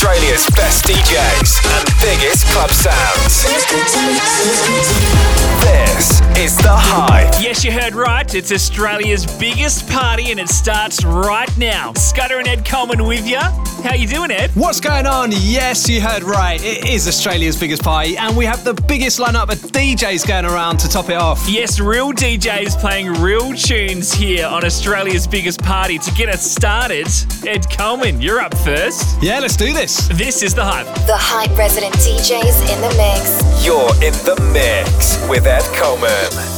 Home of Australia's best DJs and biggest club sounds. This is The Hype. Yes, you heard right. It's Australia's biggest party and it starts right now. Scudder and Ed Coleman with you. How you doing, Ed? What's going on? Yes, you heard right. It is Australia's biggest party, and we have the biggest lineup of DJs going around to top it off. Yes, real DJs playing real tunes here on Australia's biggest party. To get us started, Ed Coleman, you're up first. Yeah, let's do this. This is The Hype. The Hype resident DJs in the mix. You're in the mix with Ed Coleman.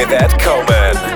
with Ed Coleman.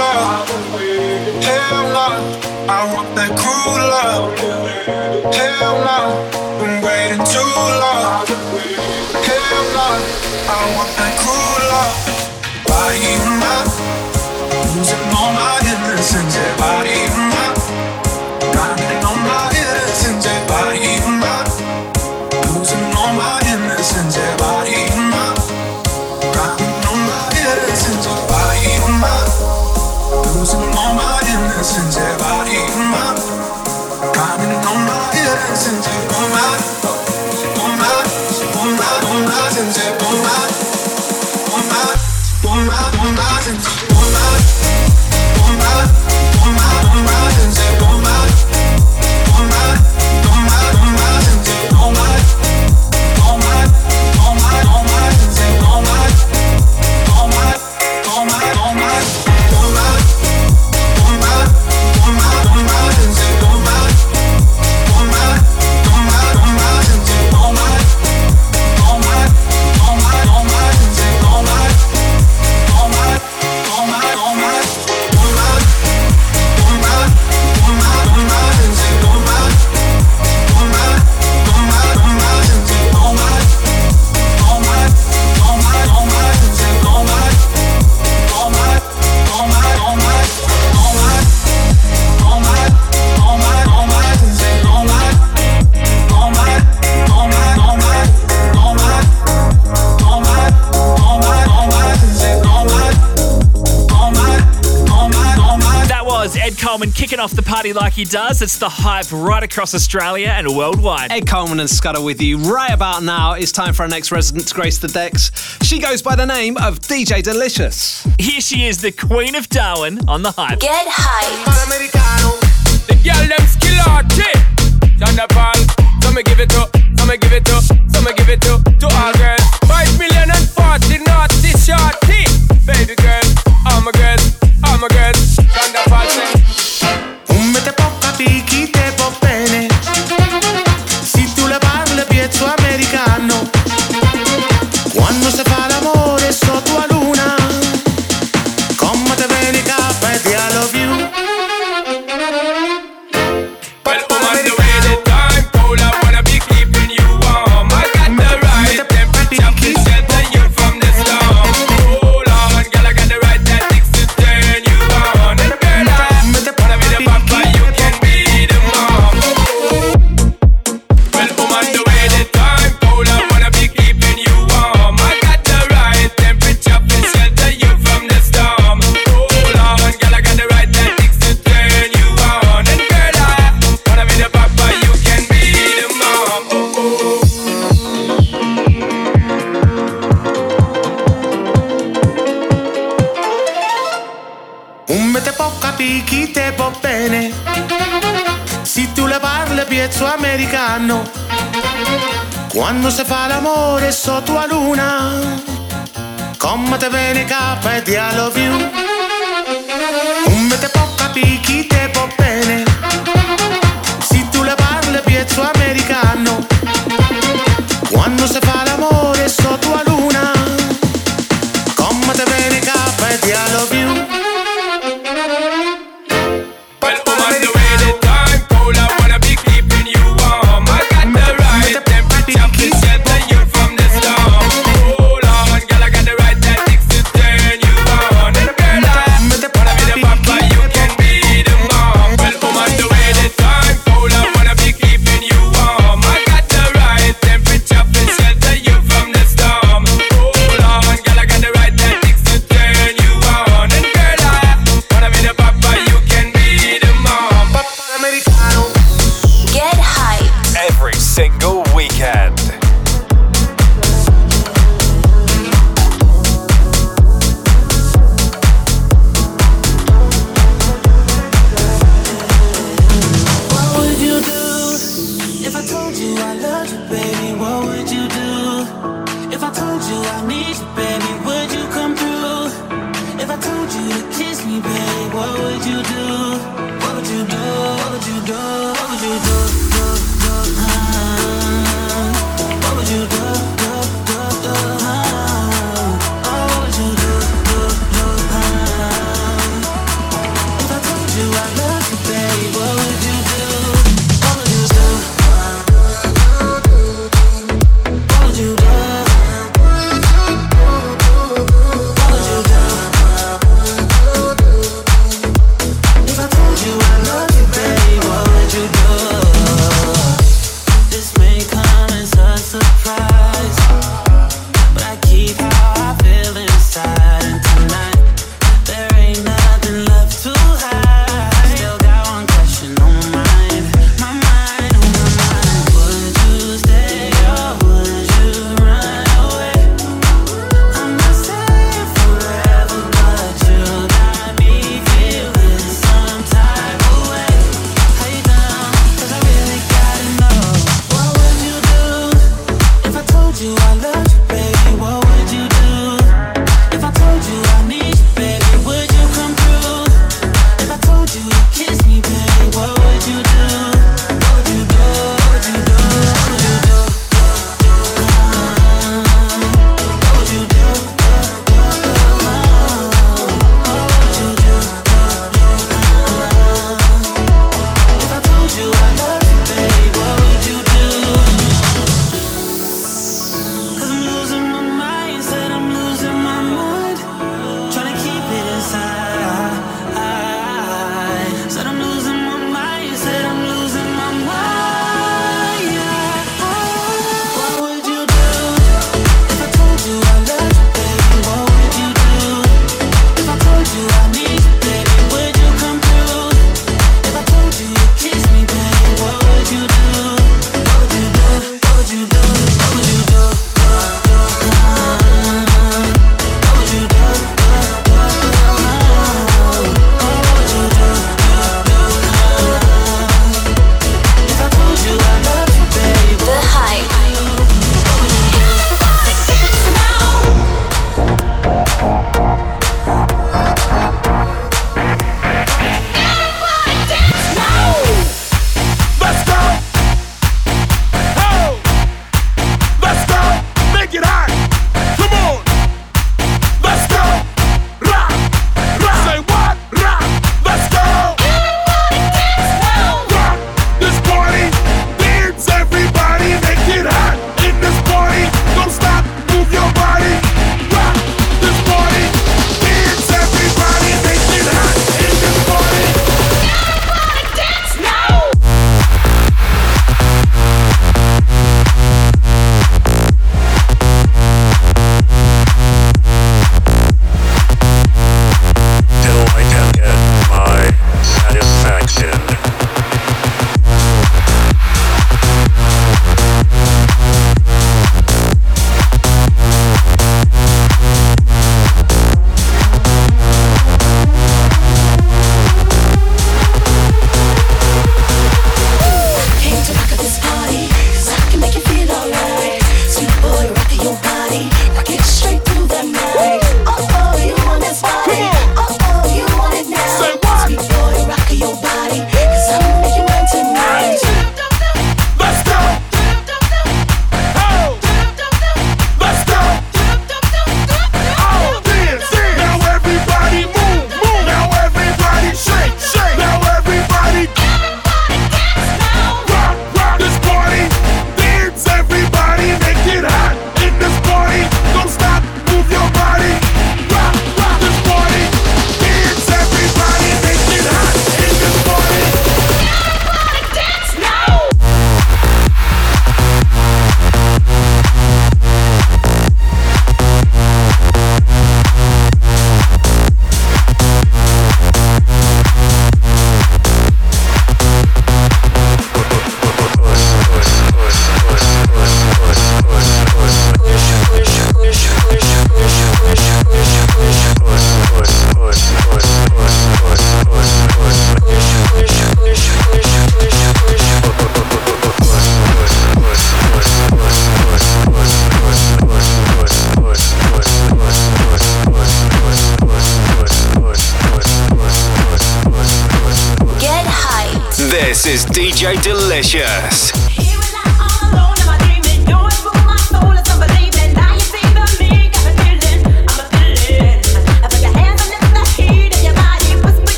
love. Hell I want that cruel love. Hell been waiting too long. Hell I want that cruel love. Why you not? kicking off the party like he does. It's the hype right across Australia and worldwide. Ed Coleman and Scudder with you. Right about now, it's time for our next resident to grace the decks. She goes by the name of DJ Delicious. Here she is, the Queen of Darwin on the hype. Get hype. The girl them skill artist. So me give it to, so me give it to, so me give it to, to all girls. diranno quando si fa l'amore sotto la luna come te bene capa e ti I love you come te te po' bene. Si tu le parli piezzo americano.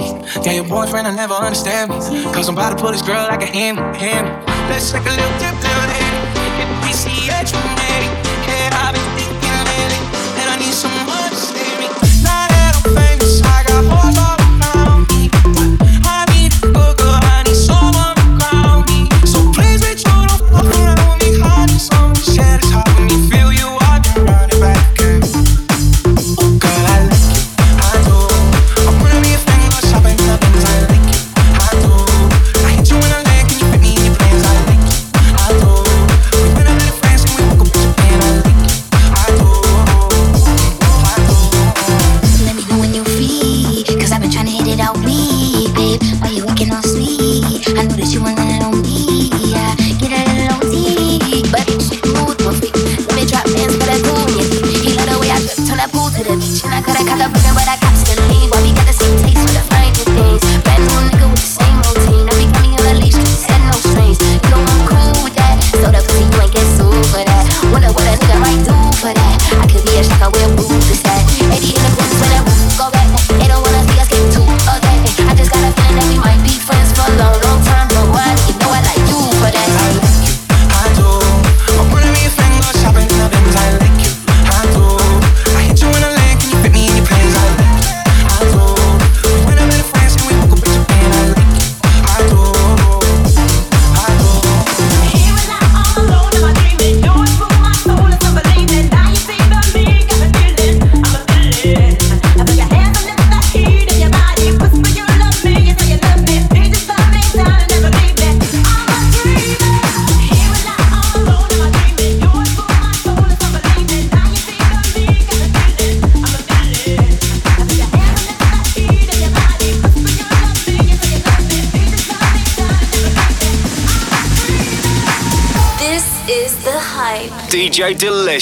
in. Yeah, your boyfriend, I never understand me. Cause I'm about to pull this girl like a hand, hand. Let's take a little dip. dip.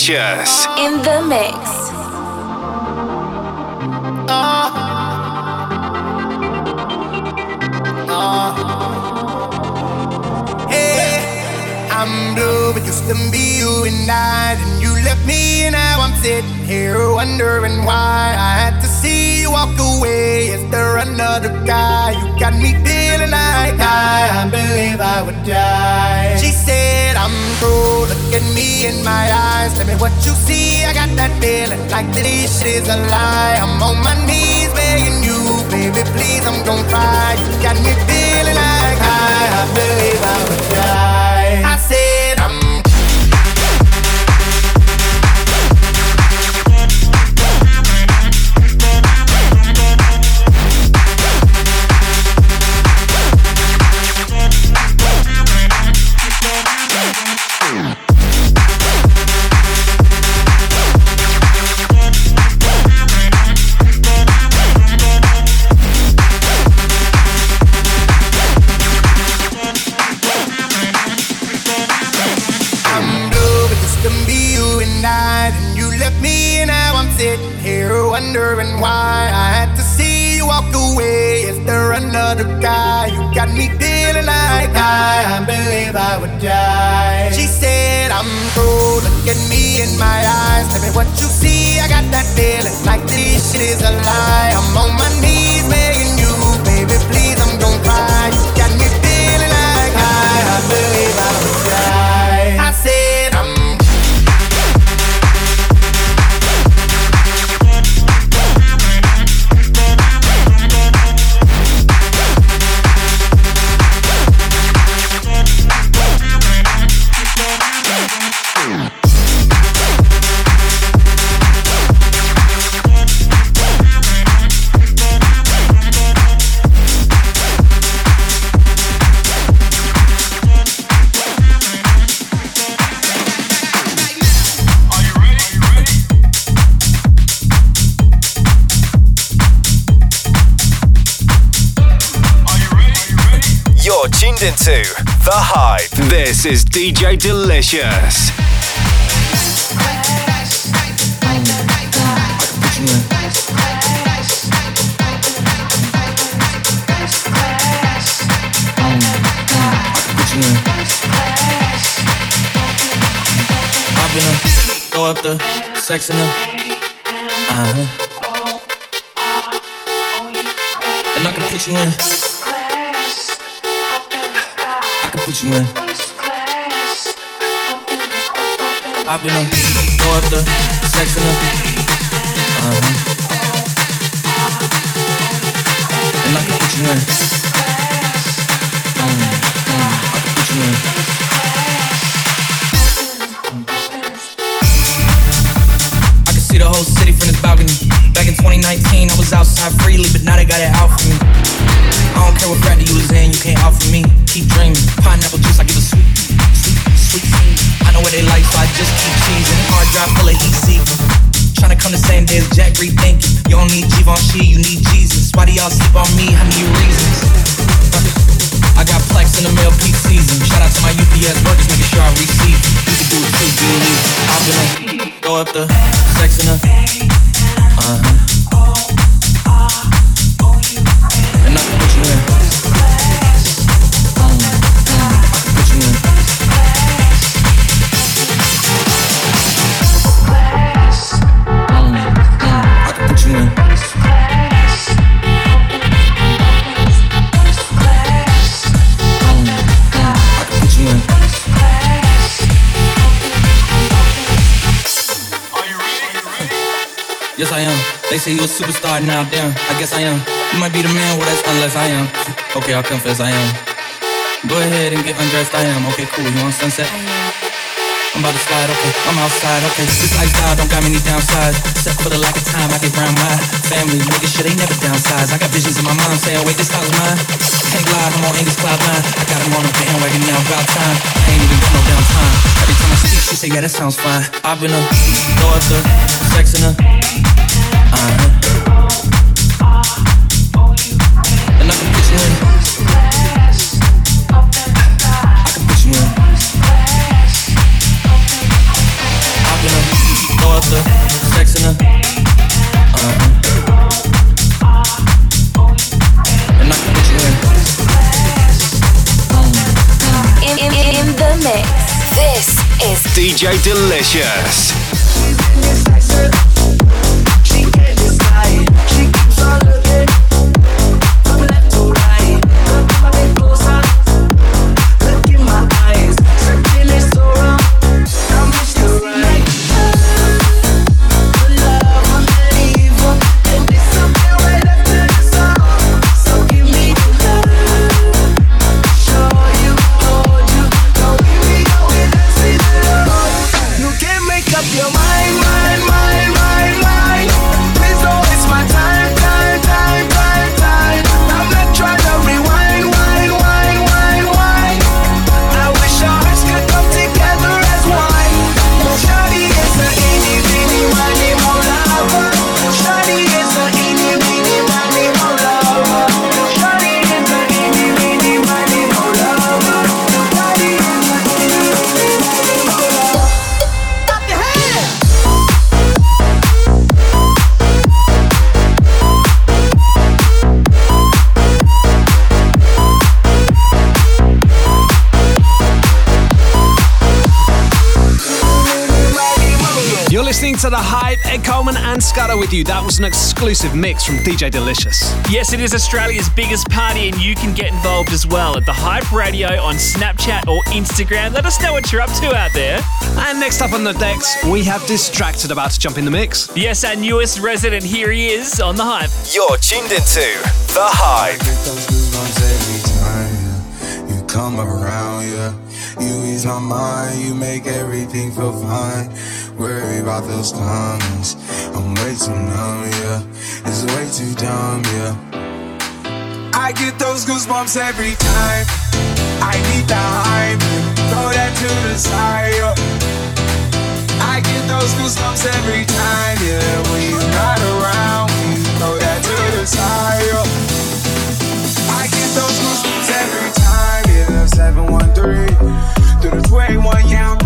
Delicious. what you see. I got that feeling like this is a lie. I'm on my knees begging you, baby, please, I'm gon' cry. You got me feeling like I, I believe I would die. I say. what you see. I got that feeling like this shit is alive. This is DJ Delicious. Throw up the sex in them. Uh huh. And I can put you in. I can put you in. I've been a throw up sex in them. Uh huh. And I can put you in. Mm, mm, I can put you in. See the whole city from this balcony. Back in 2019, I was outside freely, but now they got it out for me. I don't care what factor you was in, you can't out for me. Keep dreaming. Pineapple juice, I give a sweet, sweet, sweet. I know what they like, so I just keep cheesing. Hard drive full of heat seeking. Tryna come the same day as Jack rethinking. You don't need Givenchy, you need Jesus. Why do y'all sleep on me? How many reasons? I got plex in the mail peak season. Shout out to my UPS workers, making sure I receive. You can do it too, gonna throw up the sex in the. Uh huh. They say you a superstar now, damn. I guess I am. You might be the man, well, that's unless I am. Okay, I'll confess I am. Go ahead and get undressed, I am. Okay, cool. You want sunset? I'm about to slide, okay. I'm outside, okay. This lifestyle don't got many downsides. Except for the lack of time, I get round my family. Nigga shit, they never downsized. I got visions in my mind saying, oh, wait, this house mine. Can't lie, I'm on Angus Cloud 9. I got him on the bandwagon now, about time. I ain't even got no downtime. Every time I speak, she say, yeah, that sounds fine. I've been a throw up the sex in her. DJ Delicious. Coleman and Scudder with you. That was an exclusive mix from DJ Delicious. Yes, it is Australia's biggest party, and you can get involved as well at the Hype Radio on Snapchat or Instagram. Let us know what you're up to out there. And next up on the decks, we have Distracted about to jump in the mix. Yes, our newest resident here he is on the Hype. You're tuned into The Hype. You come around, yeah. You ease my mind, you make everything feel fine. Worry about those comments way too numb, yeah. It's way too dumb, yeah. I get those goosebumps every time. I need the hype. Throw that to the side, yeah. I get those goosebumps every time, yeah. When you're not around, throw that to the side, yeah. I get those goosebumps every time, yeah. 713 through the 21, yeah. I'm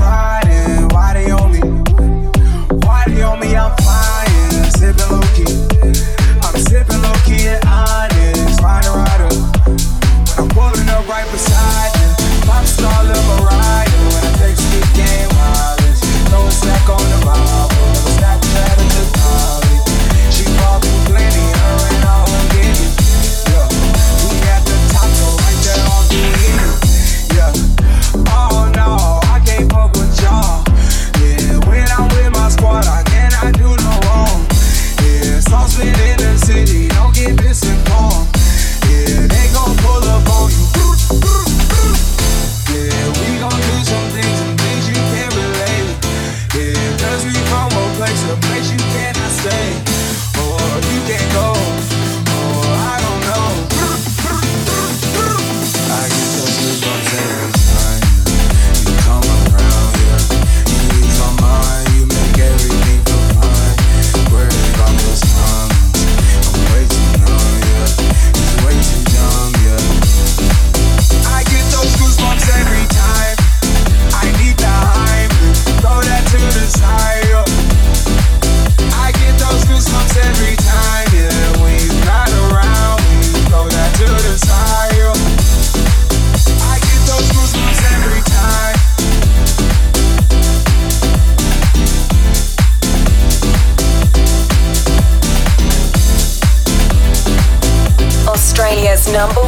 Você bloqueou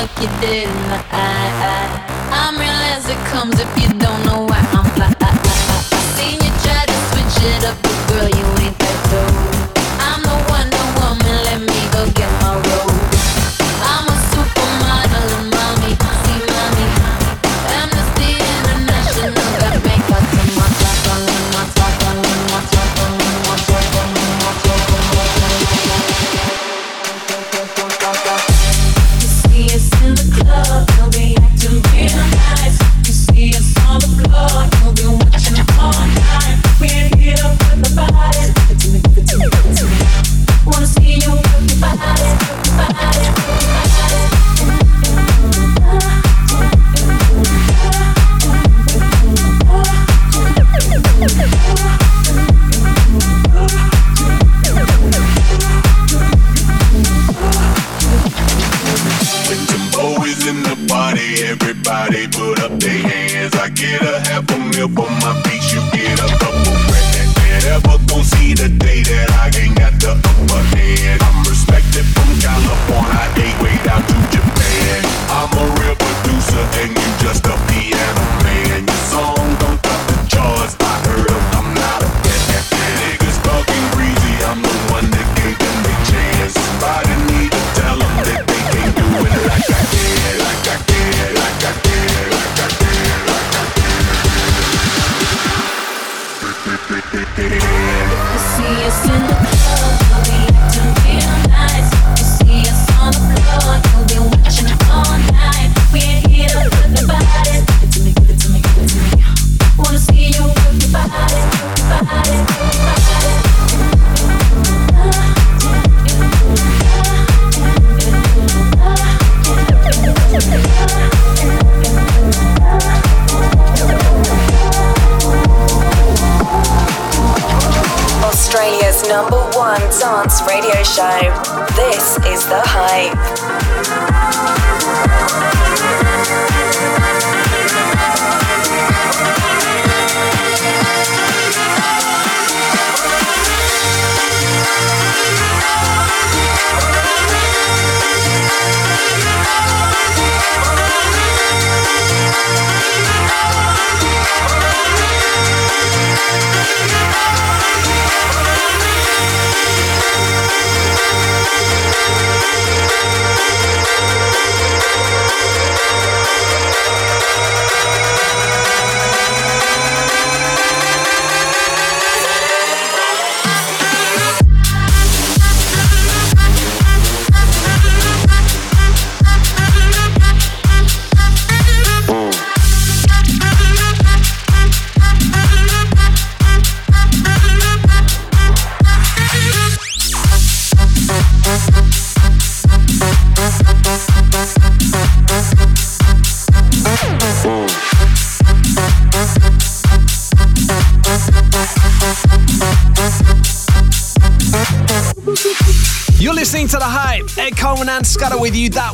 Us in the club, we'll be acting real nice. You see us on the floor,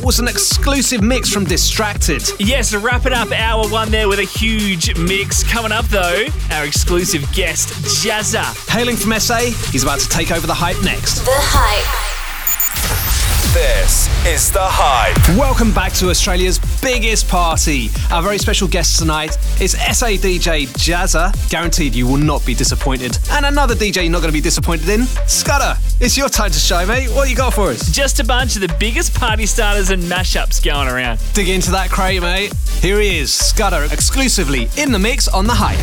was an exclusive mix from Distracted. Yes, wrapping up hour one there with a huge mix. Coming up, though, our exclusive guest, Jazza. Hailing from SA, he's about to take over the hype next. The hype. This is The Hype. Welcome back to Australia's biggest party. Our very special guest tonight is SA DJ Jazza. Guaranteed you will not be disappointed. And another DJ you're not going to be disappointed in, Scudder. It's your time to shine, mate. What you got for us? Just a bunch of the biggest party starters and mashups going around. Dig into that crate, mate. Here he is, Scudder, exclusively in the mix on The Hype.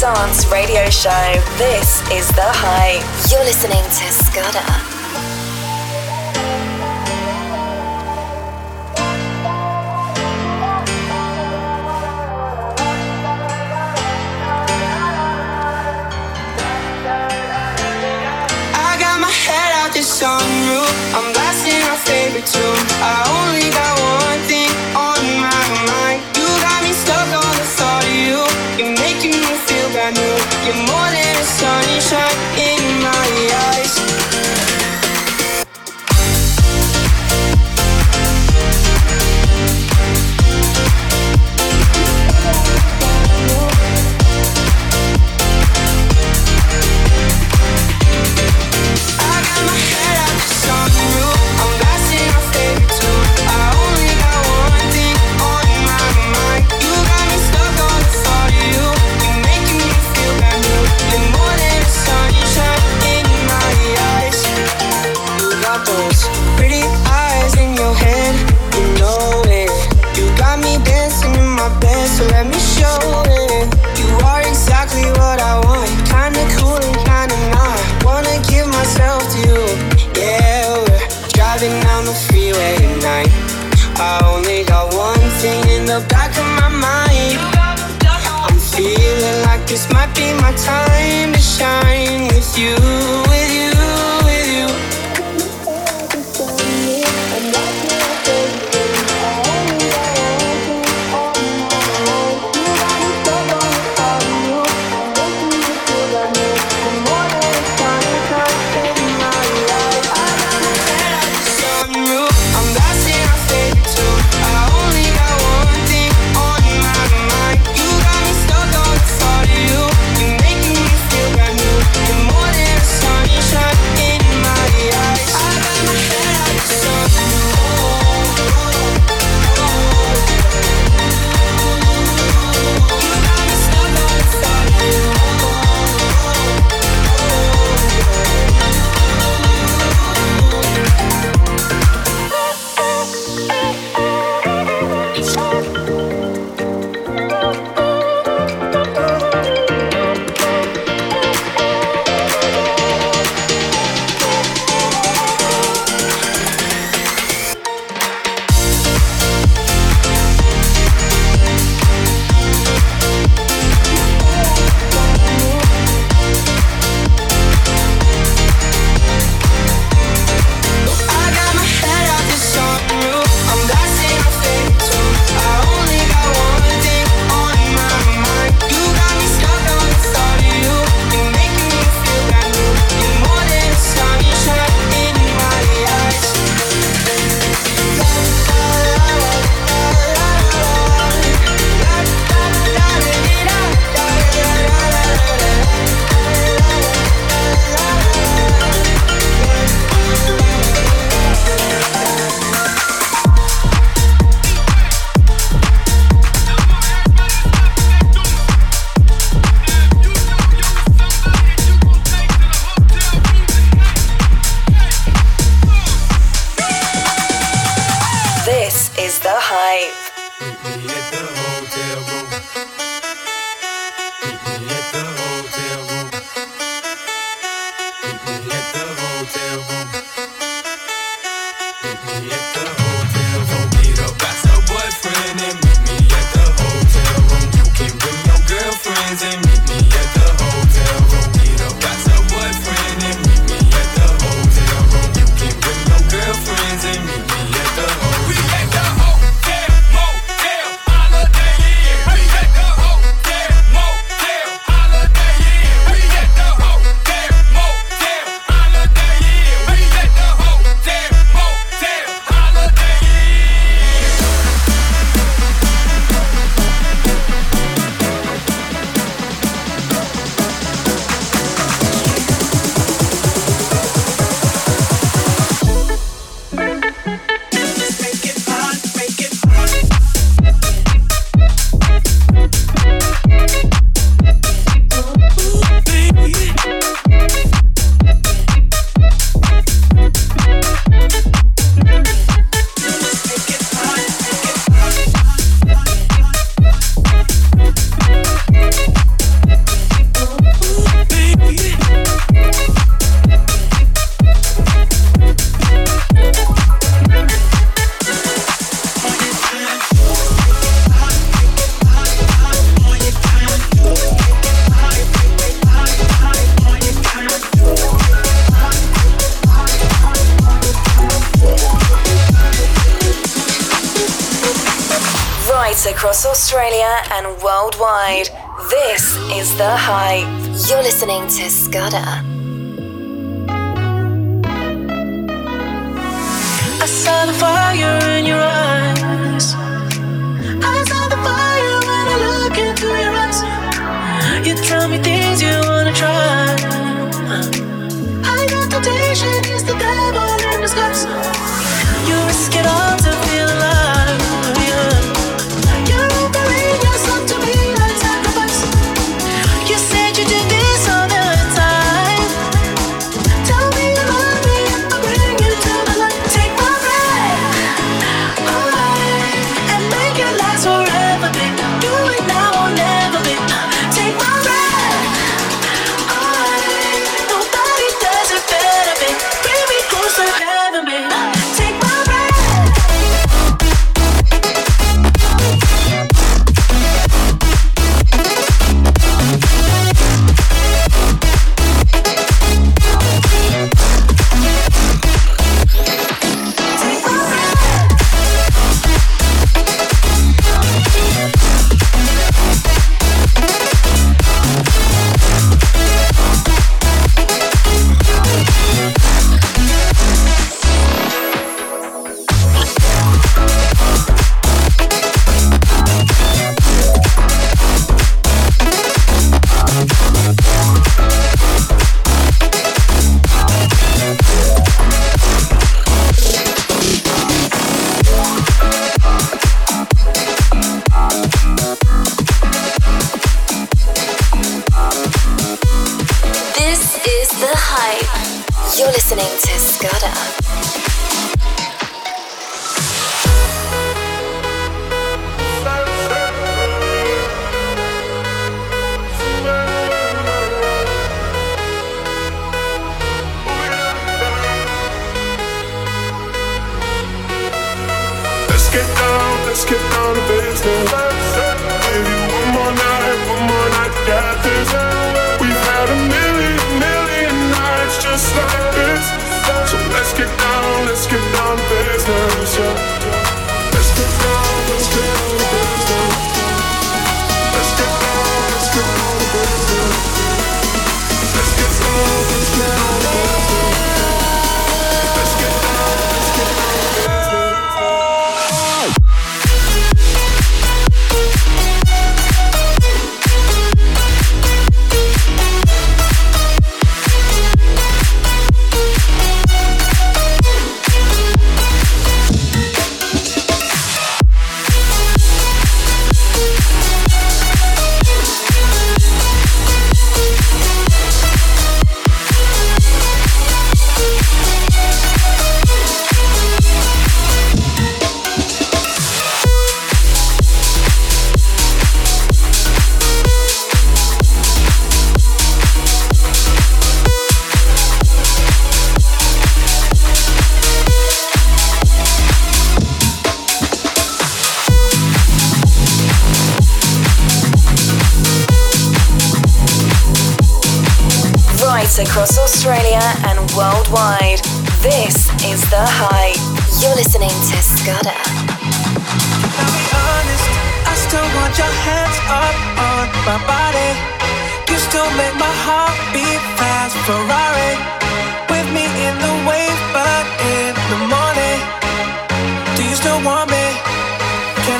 Dance radio show. This is The Hype. You're listening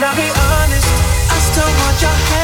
Can I be honest? I still want your hands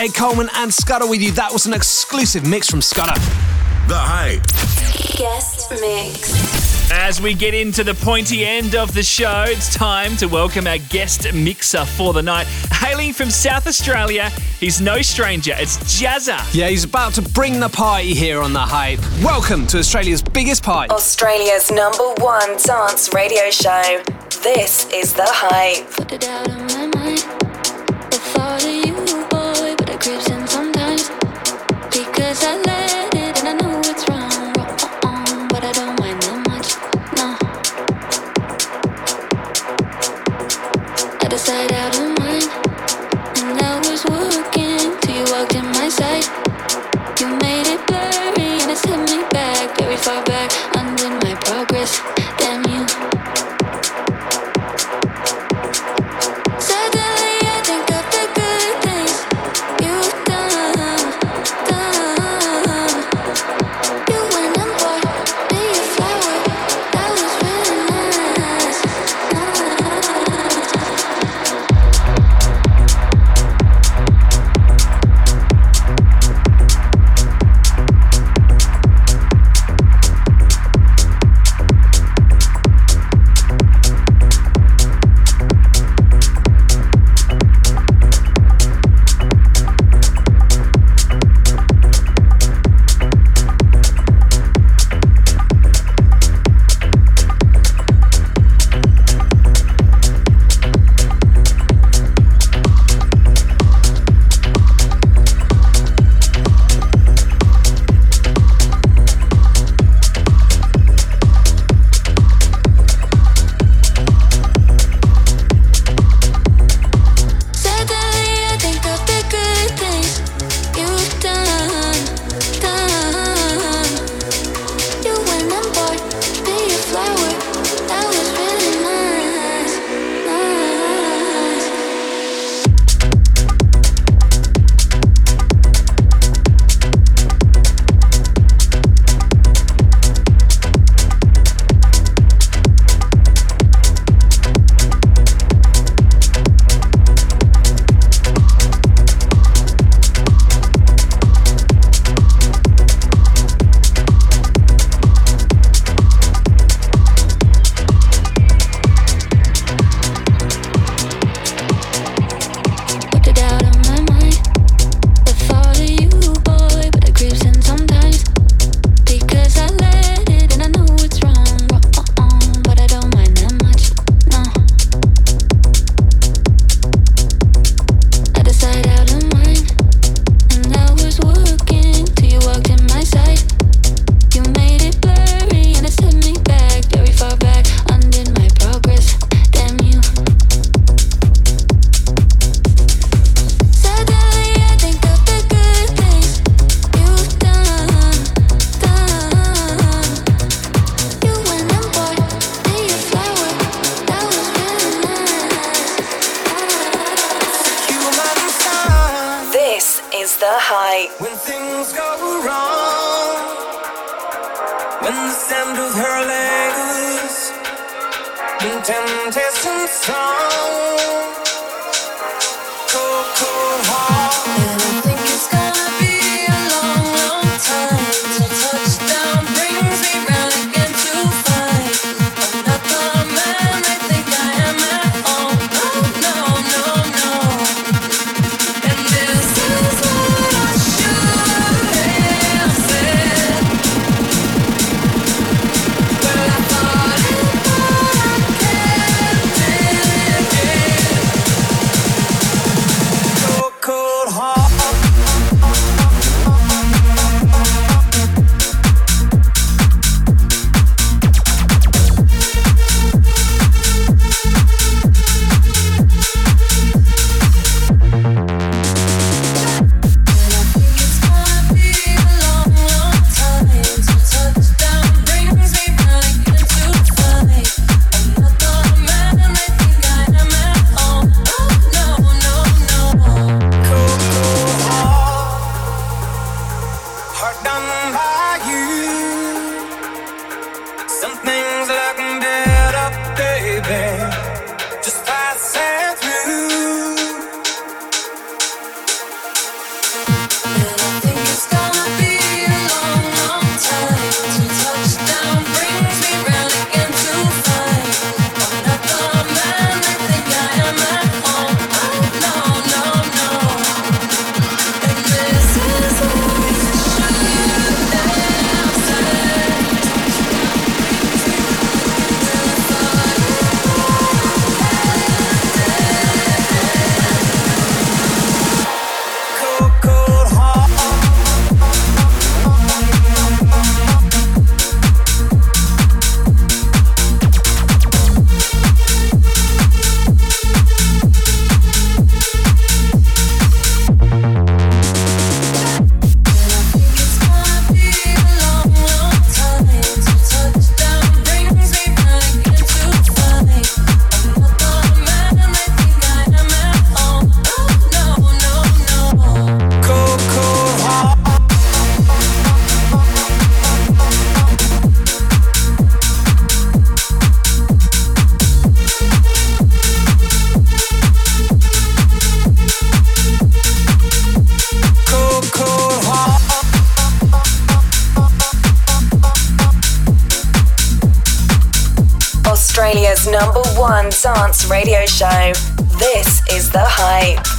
Ed Coleman and Scudder with you. That was an exclusive mix from Scudder. The Hype. Guest Mix. As we get into the pointy end of the show, it's time to welcome our guest mixer for the night. Hailing from South Australia, he's no stranger, it's Jazza. Yeah, he's about to bring the party here on The Hype. Welcome to Australia's biggest party. Australia's number one dance radio show. This is The Hype.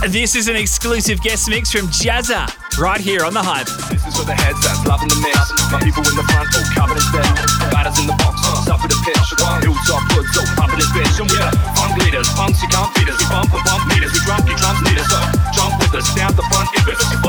This is an exclusive guest mix from Jazza right here on The Hype. This is for the heads that's loving the mix. My people in the front, all covered in. Batters in the box, stuff with a pitch. Hoods, bitch. And we're leaders, punks you can't beat us. We bump and bump we drunk, you. So jump with us, the front, if it's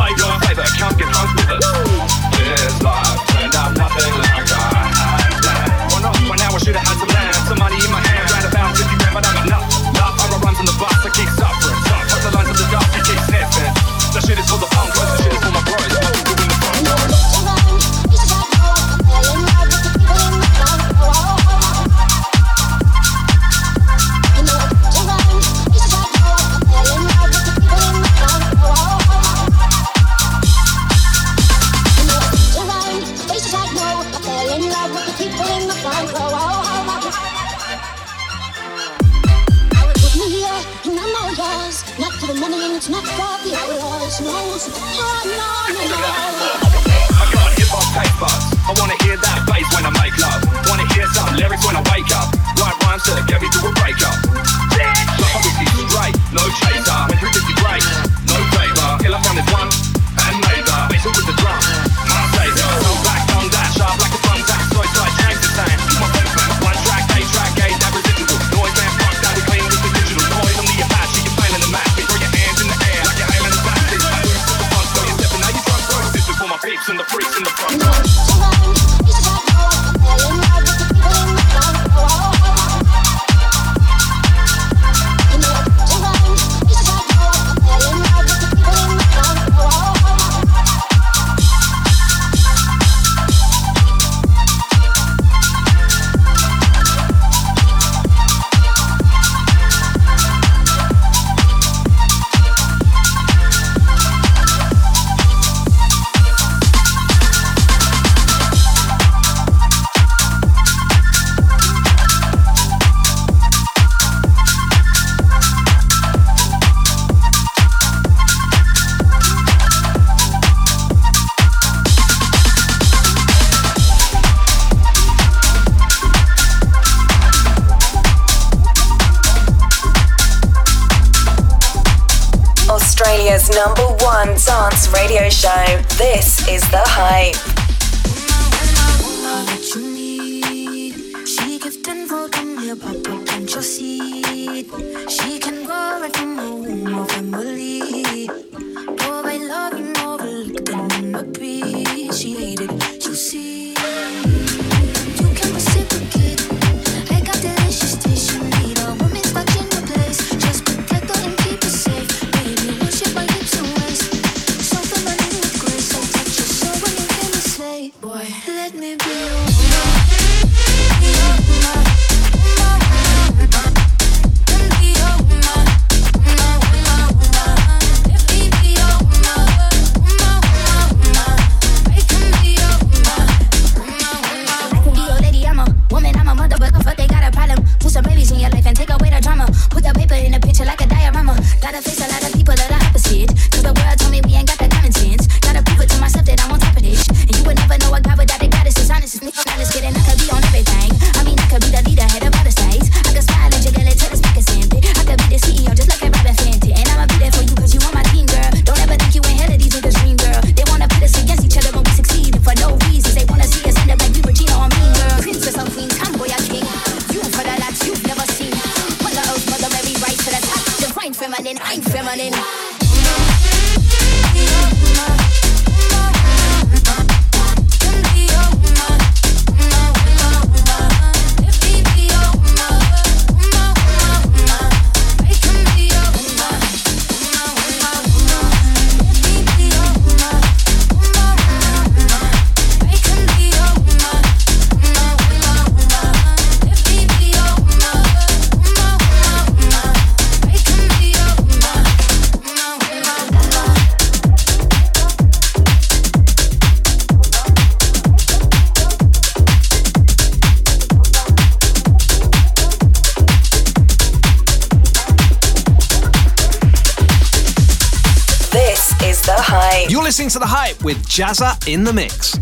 Jazza in the Mix.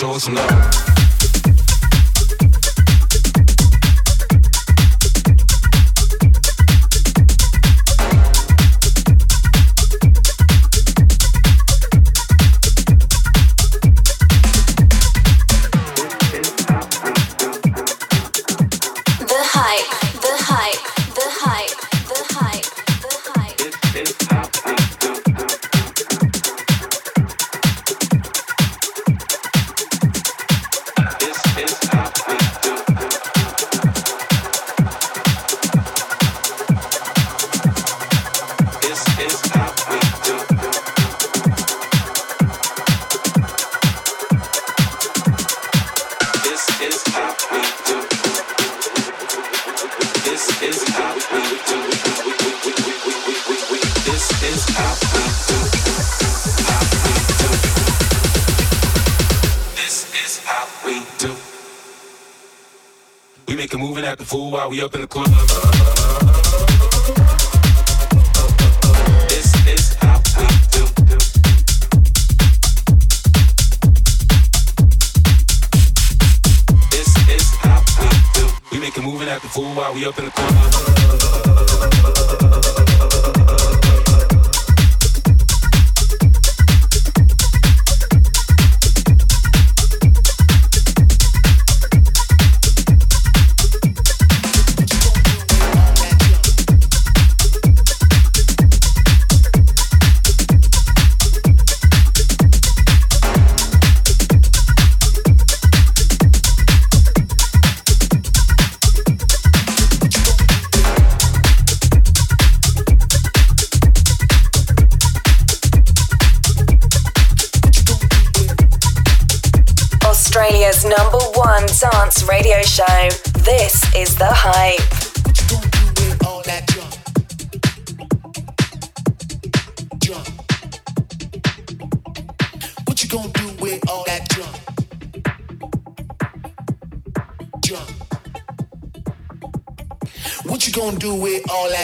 show some love.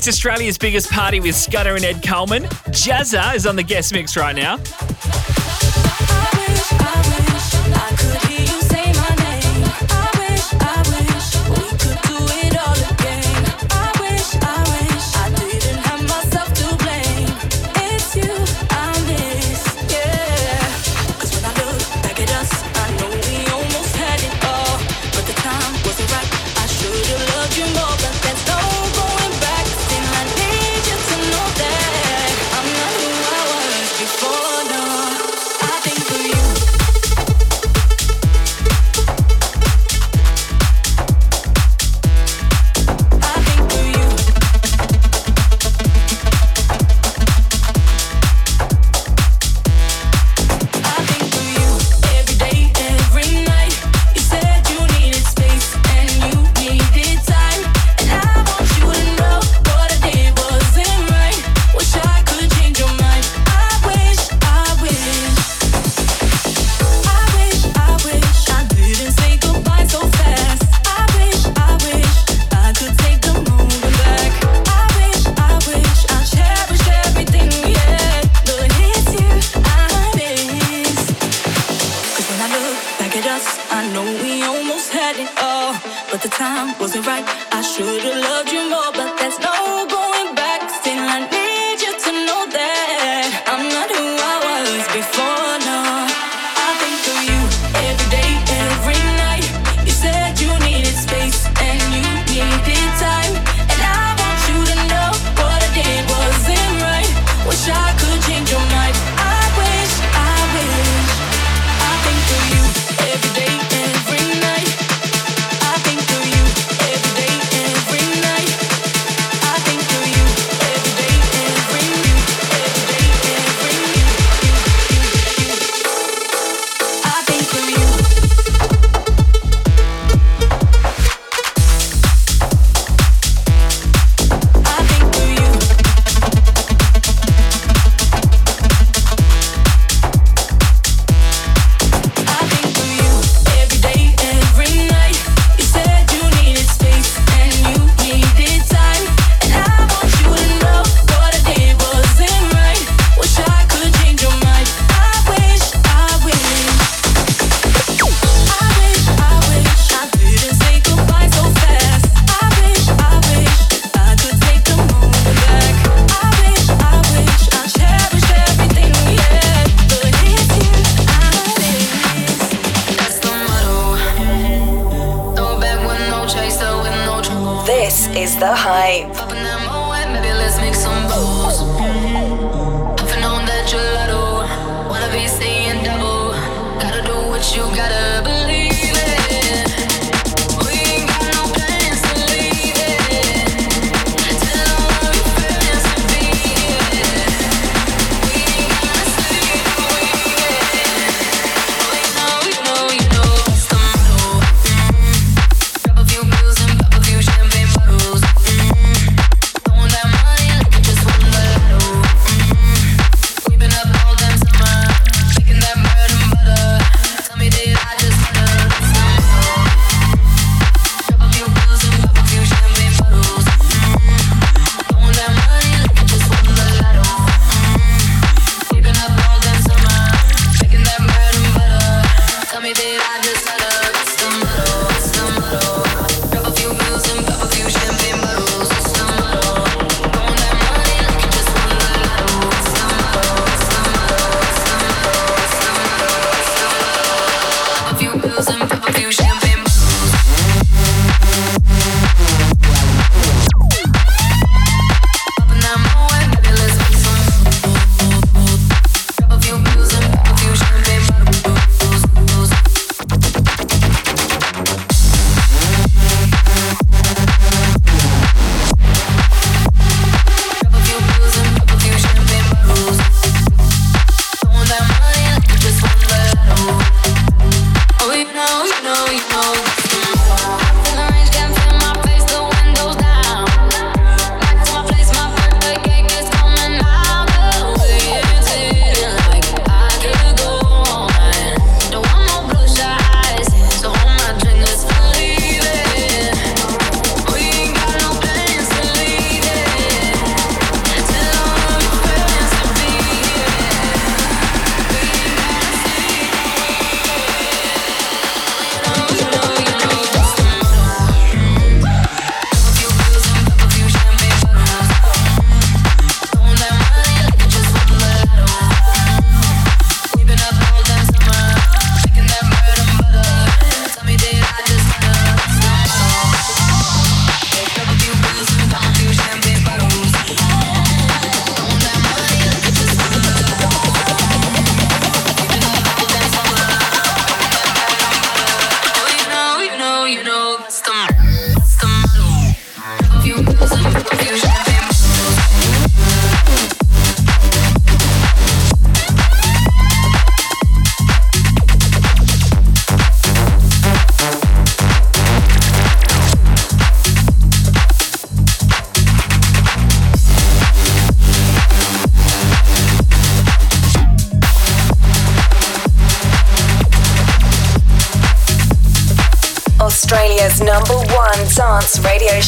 It's Australia's biggest party with Scudder and Ed Coleman. Jazza is on the guest mix right now.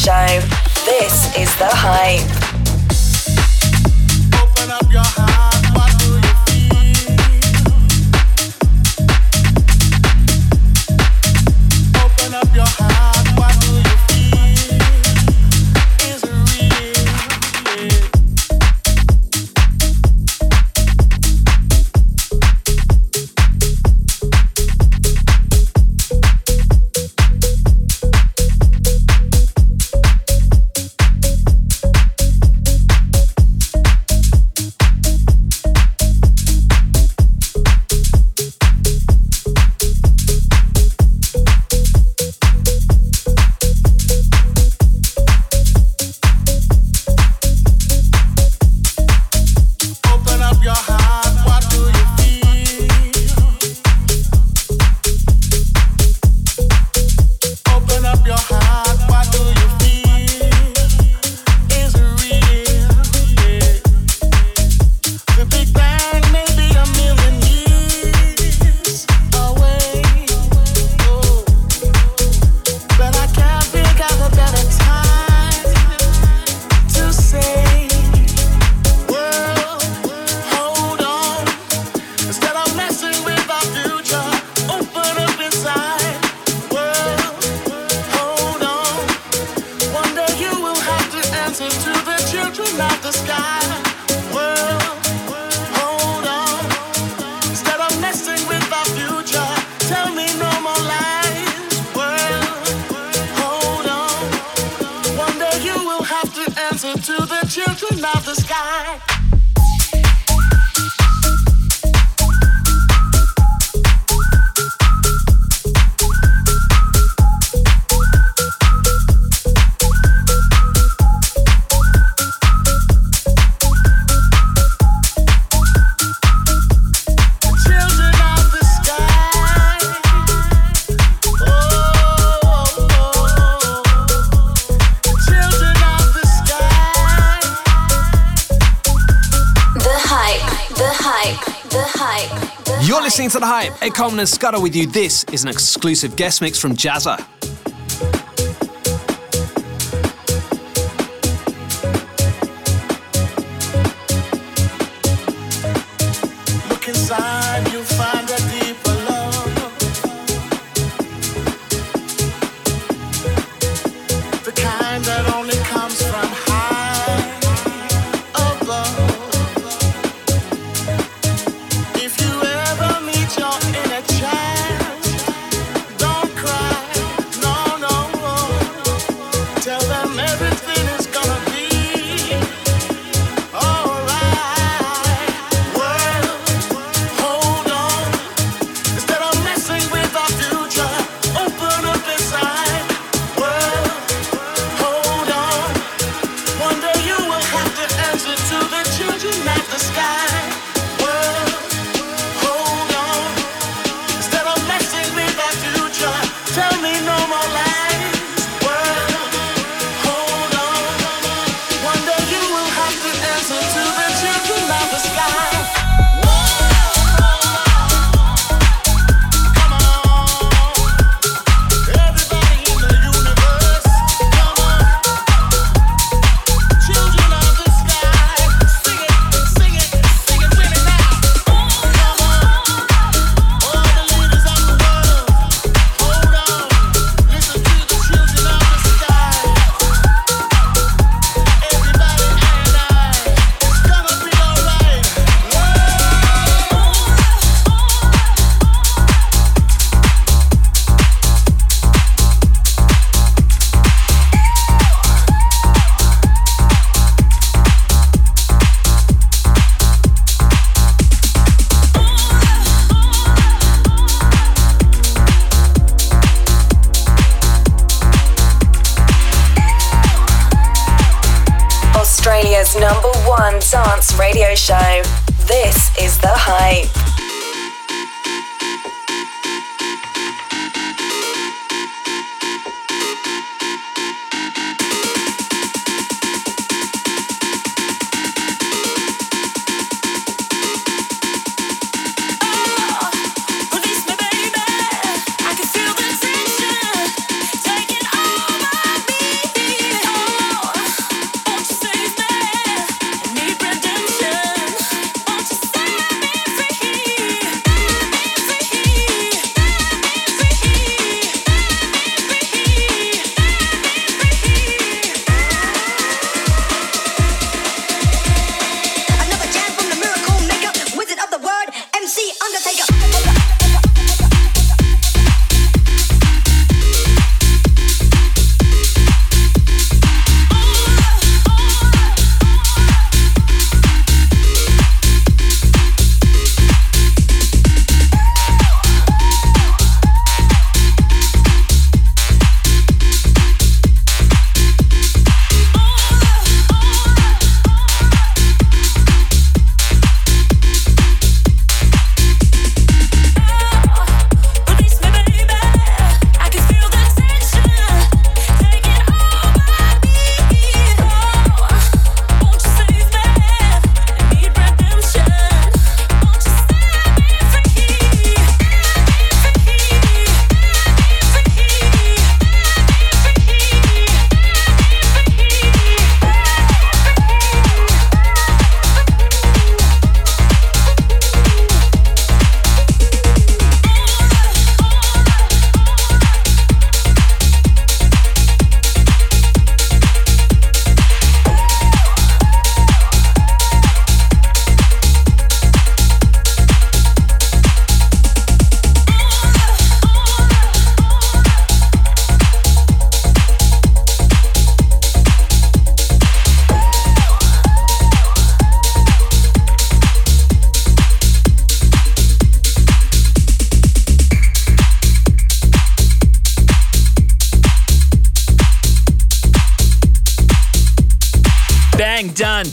Radio Coleman and Scudder with you. This is an exclusive guest mix from Jazza.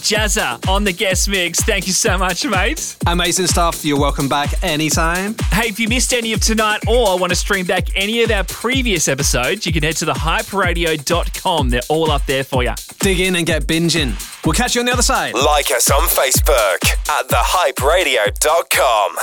Jazza on the guest mix. Thank you so much, mate. Amazing stuff. You're welcome back anytime. Hey, if you missed any of tonight or want to stream back any of our previous episodes, you can head to thehyperadio.com. They're all up there for you. Dig in and get binging. We'll catch you on the other side. Like us on Facebook at thehyperadio.com.